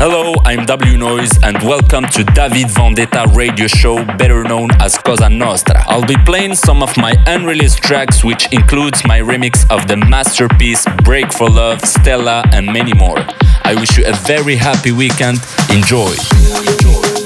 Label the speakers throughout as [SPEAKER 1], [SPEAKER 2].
[SPEAKER 1] Hello, I'm W Noise and welcome to David Vendetta radio show, better known as Cosa Nostra. I'll be playing some of my unreleased tracks, which includes my remix of the masterpiece Break for Love, Stella, and many more. I wish you a very happy weekend. Enjoy. Enjoy.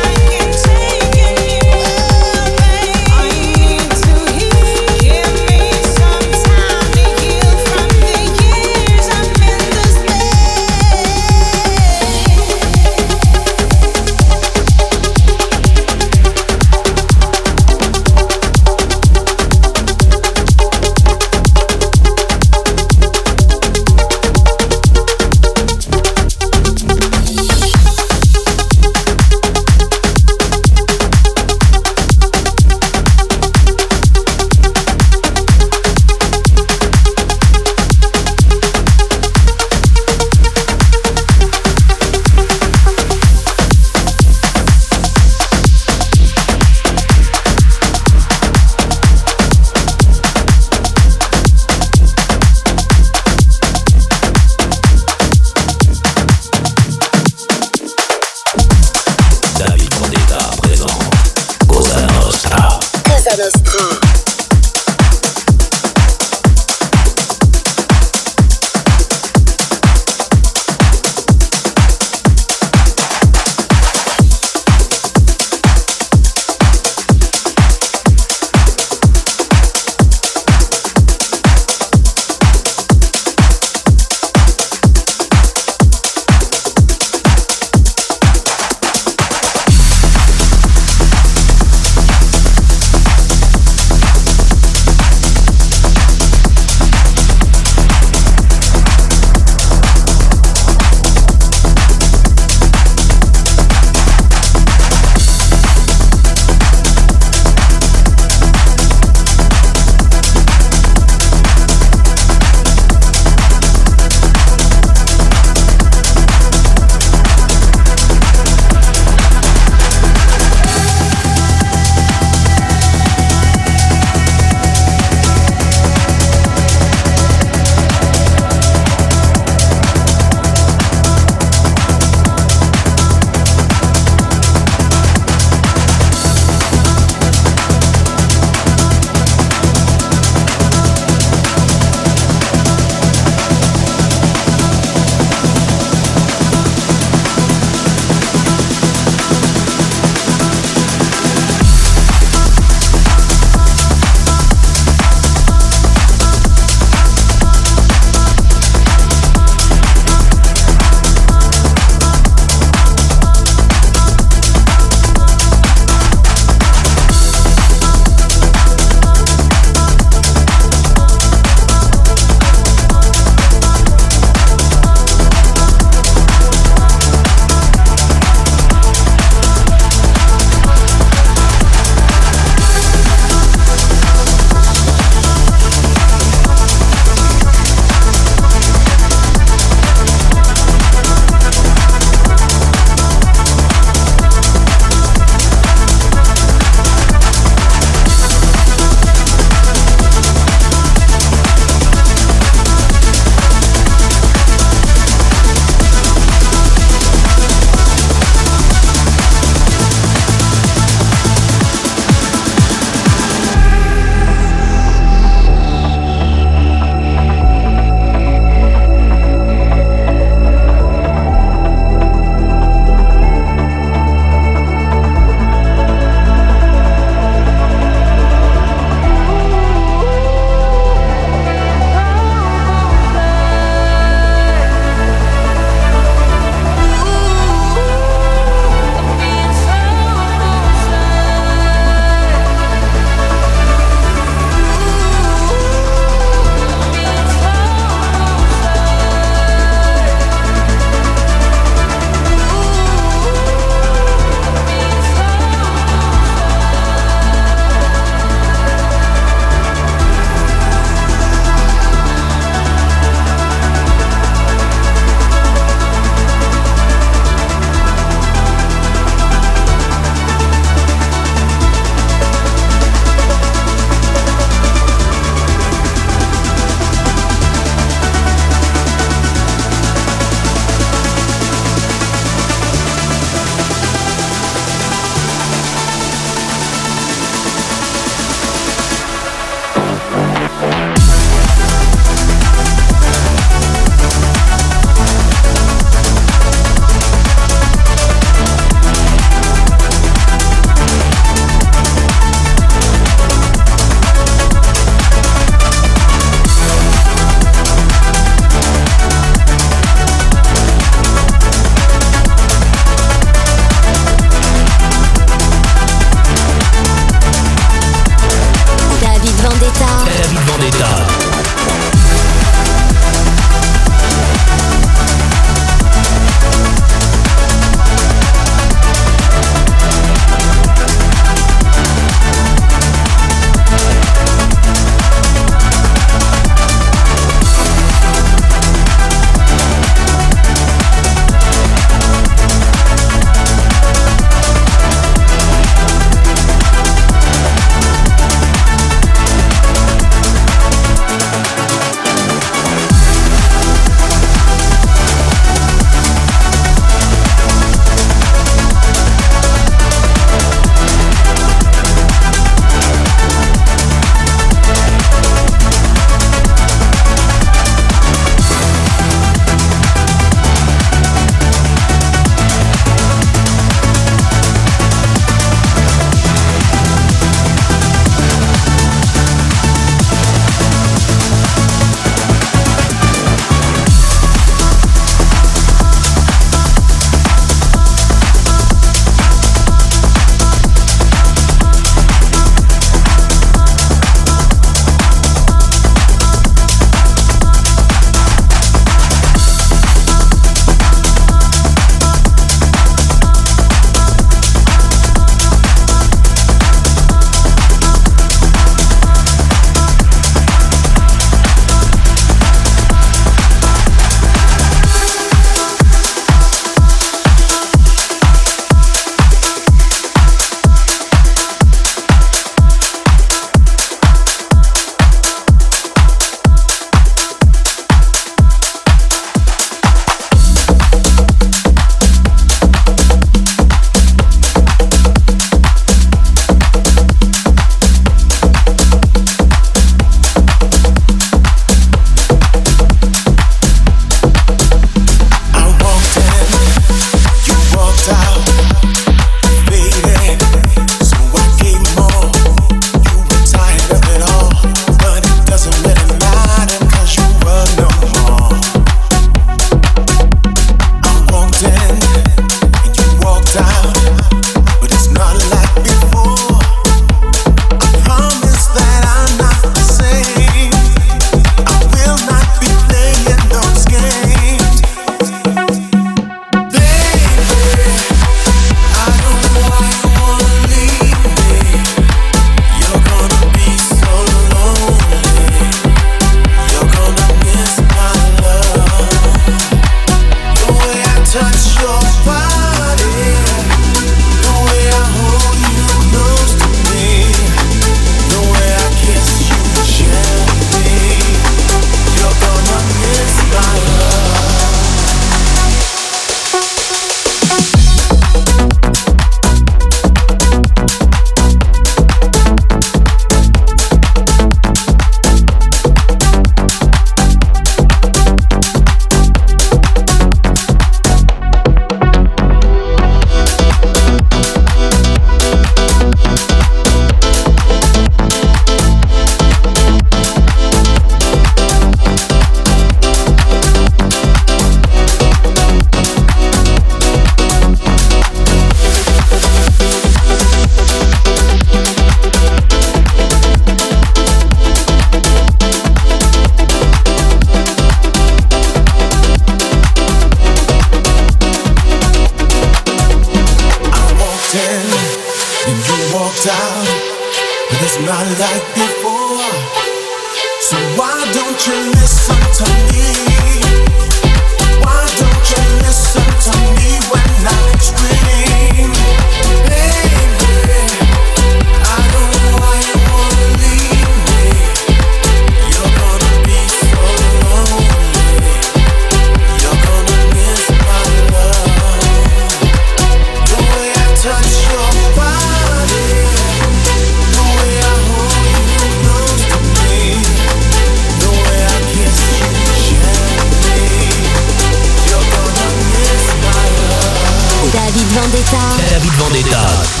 [SPEAKER 2] Vendetta.
[SPEAKER 3] La Vendetta.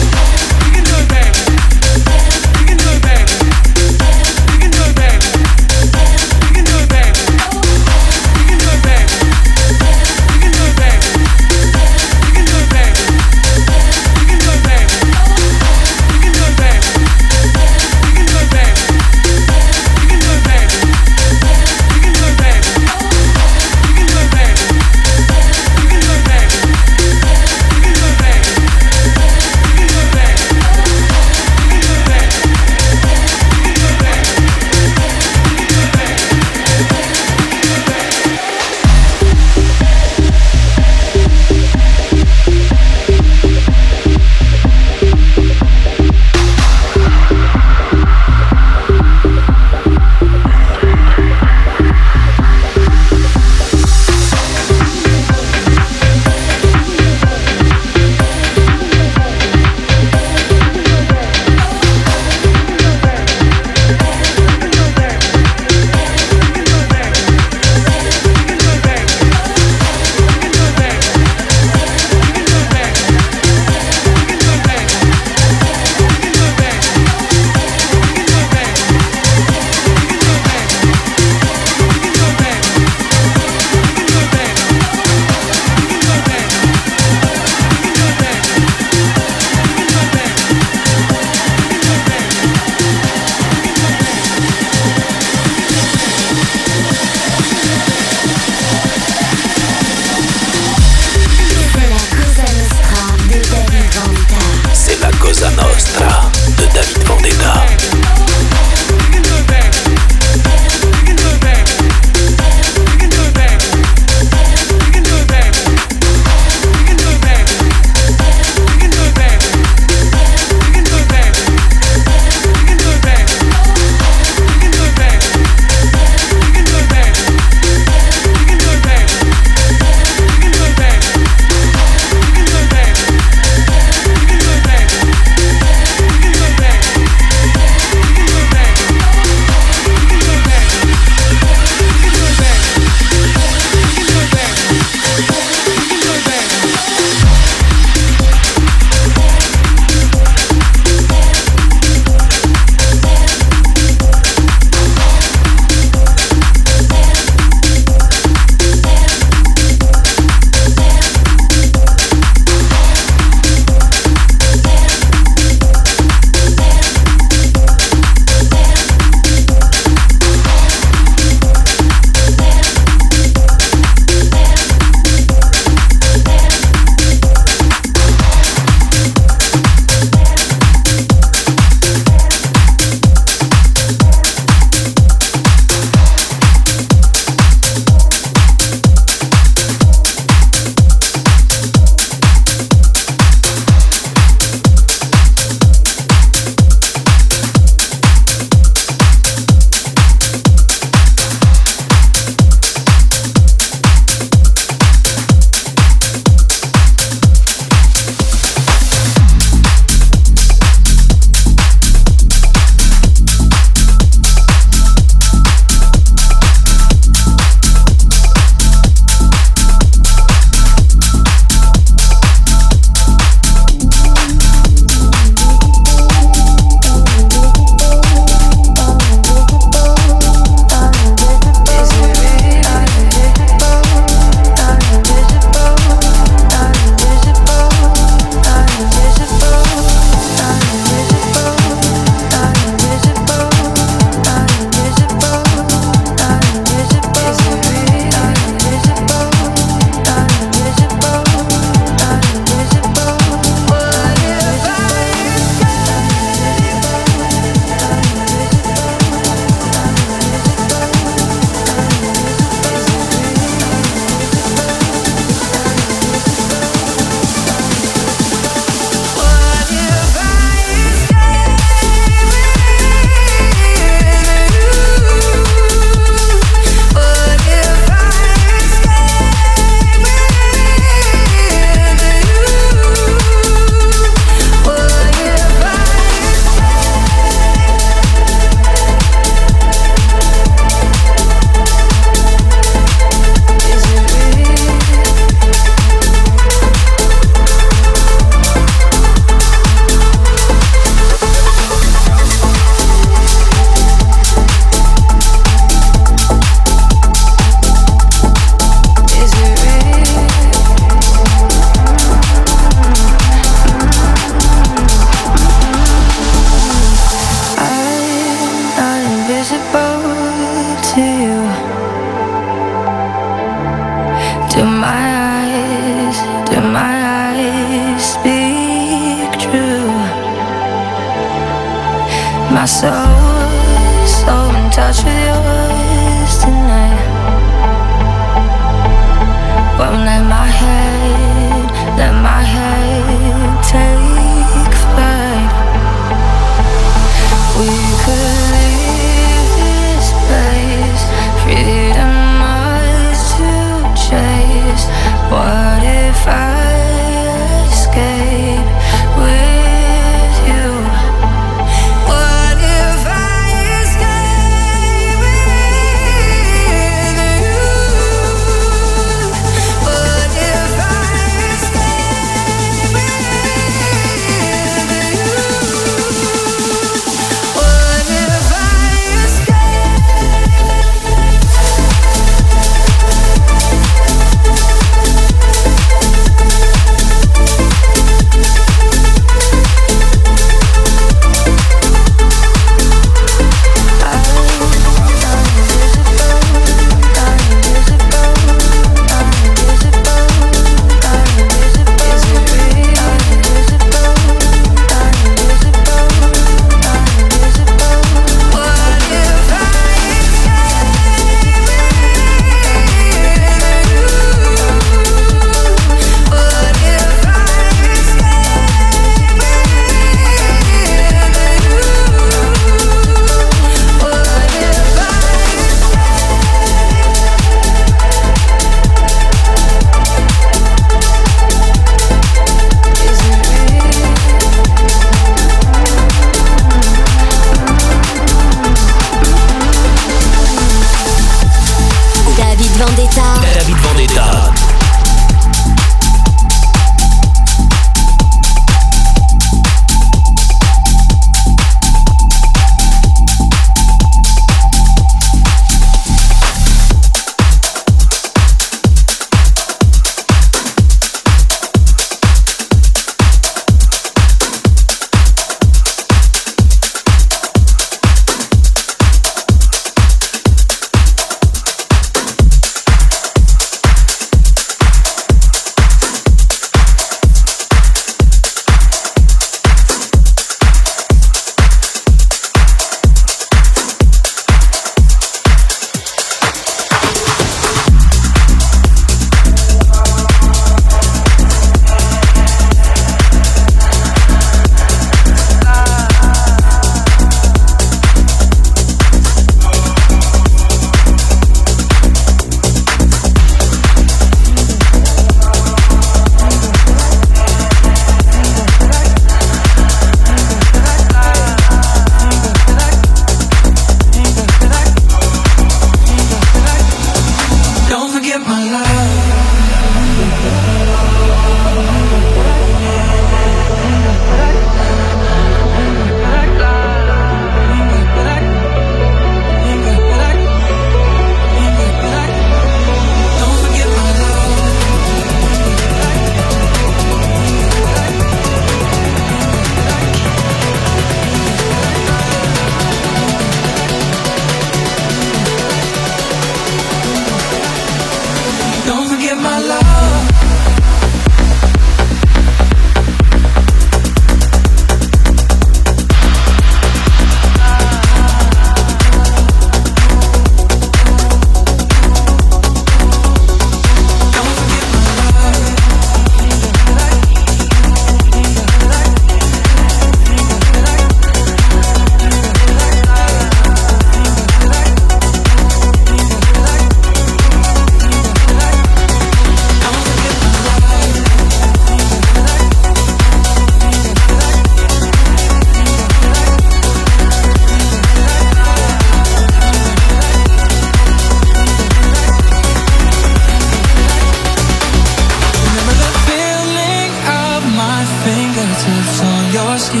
[SPEAKER 4] you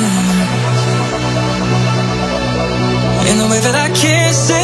[SPEAKER 4] in the way that I kiss it.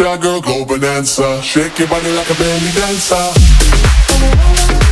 [SPEAKER 4] Shy girl, go bonanza. Shake your body like a belly dancer.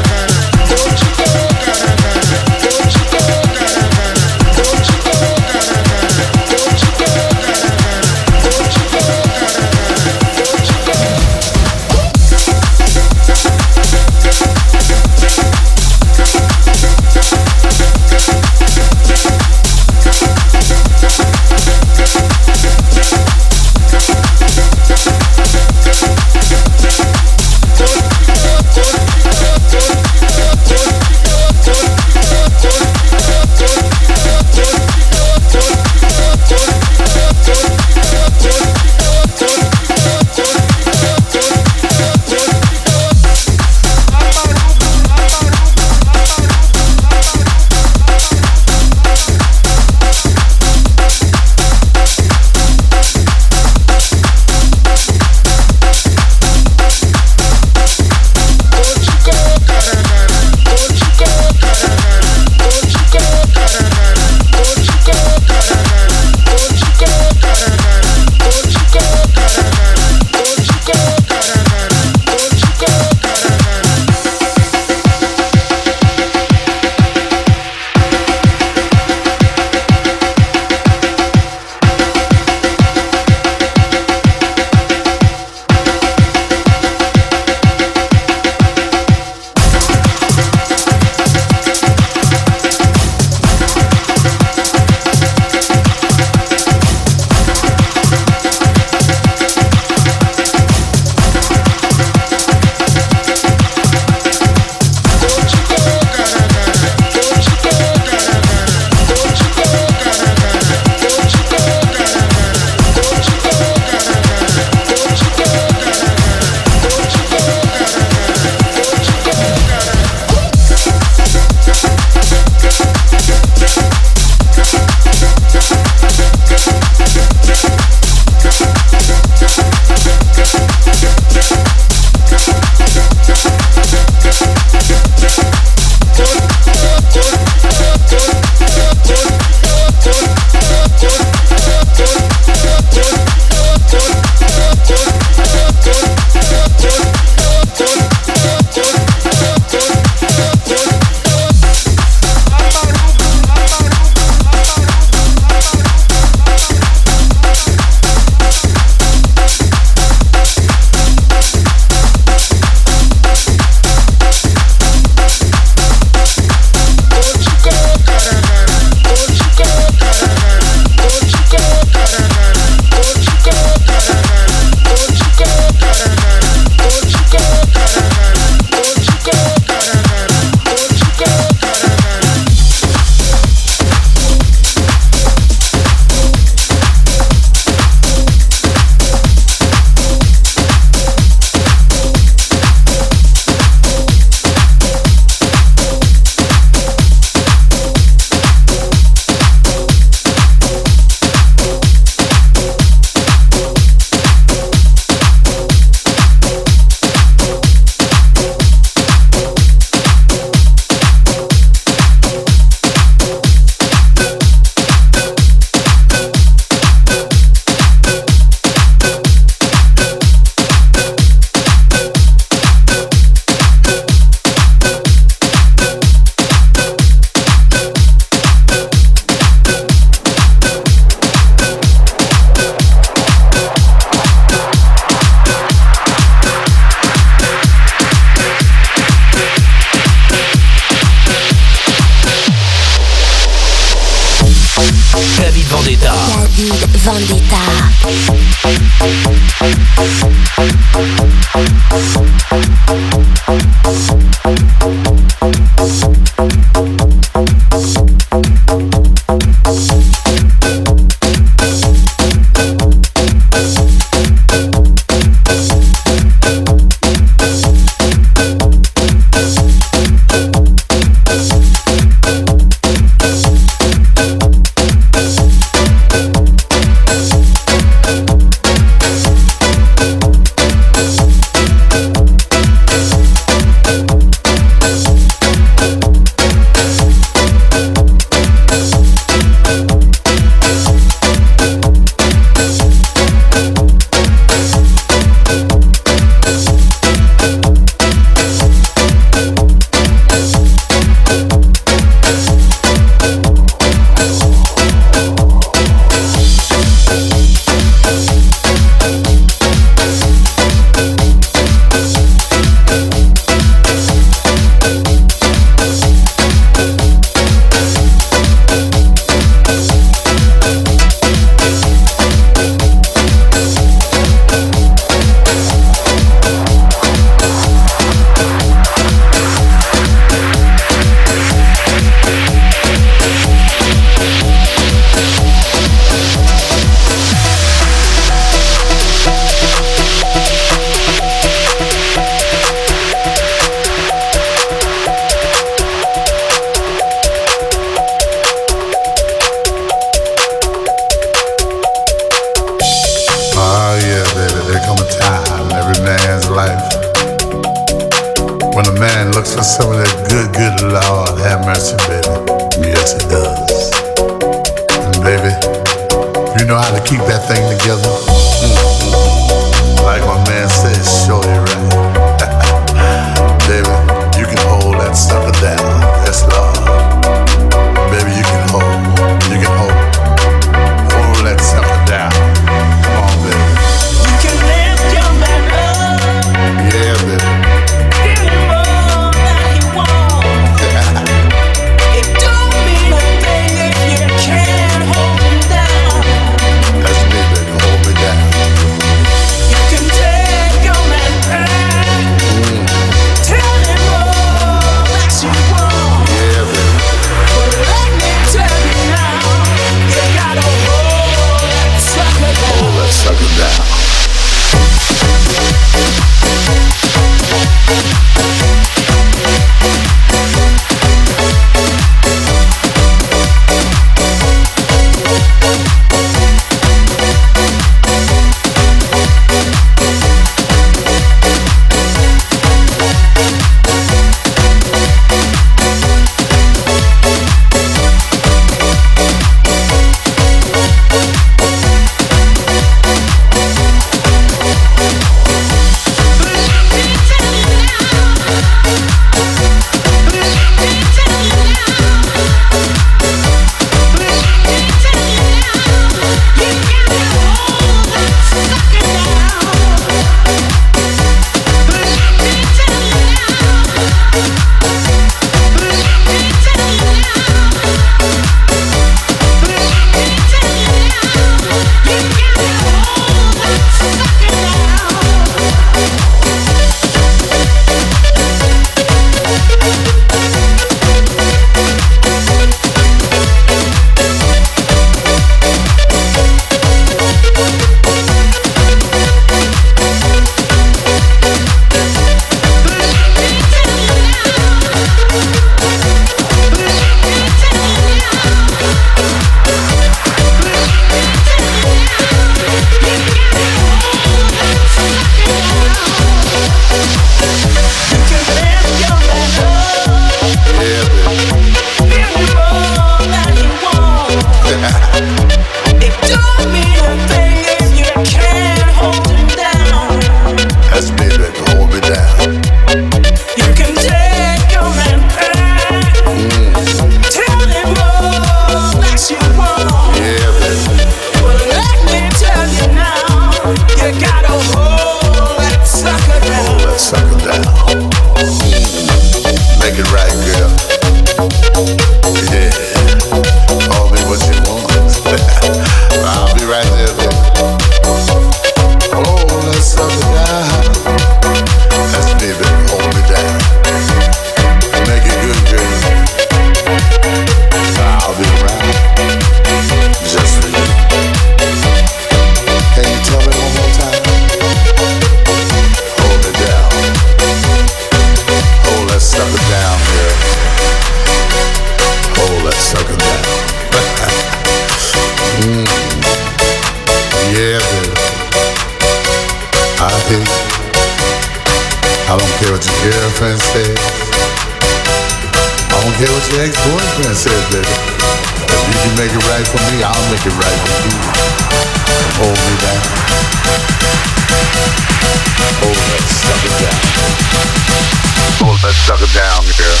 [SPEAKER 5] Hold
[SPEAKER 6] that sucker down, girl.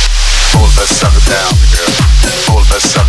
[SPEAKER 6] Hold that sucker down, girl. Hold that sucker. down.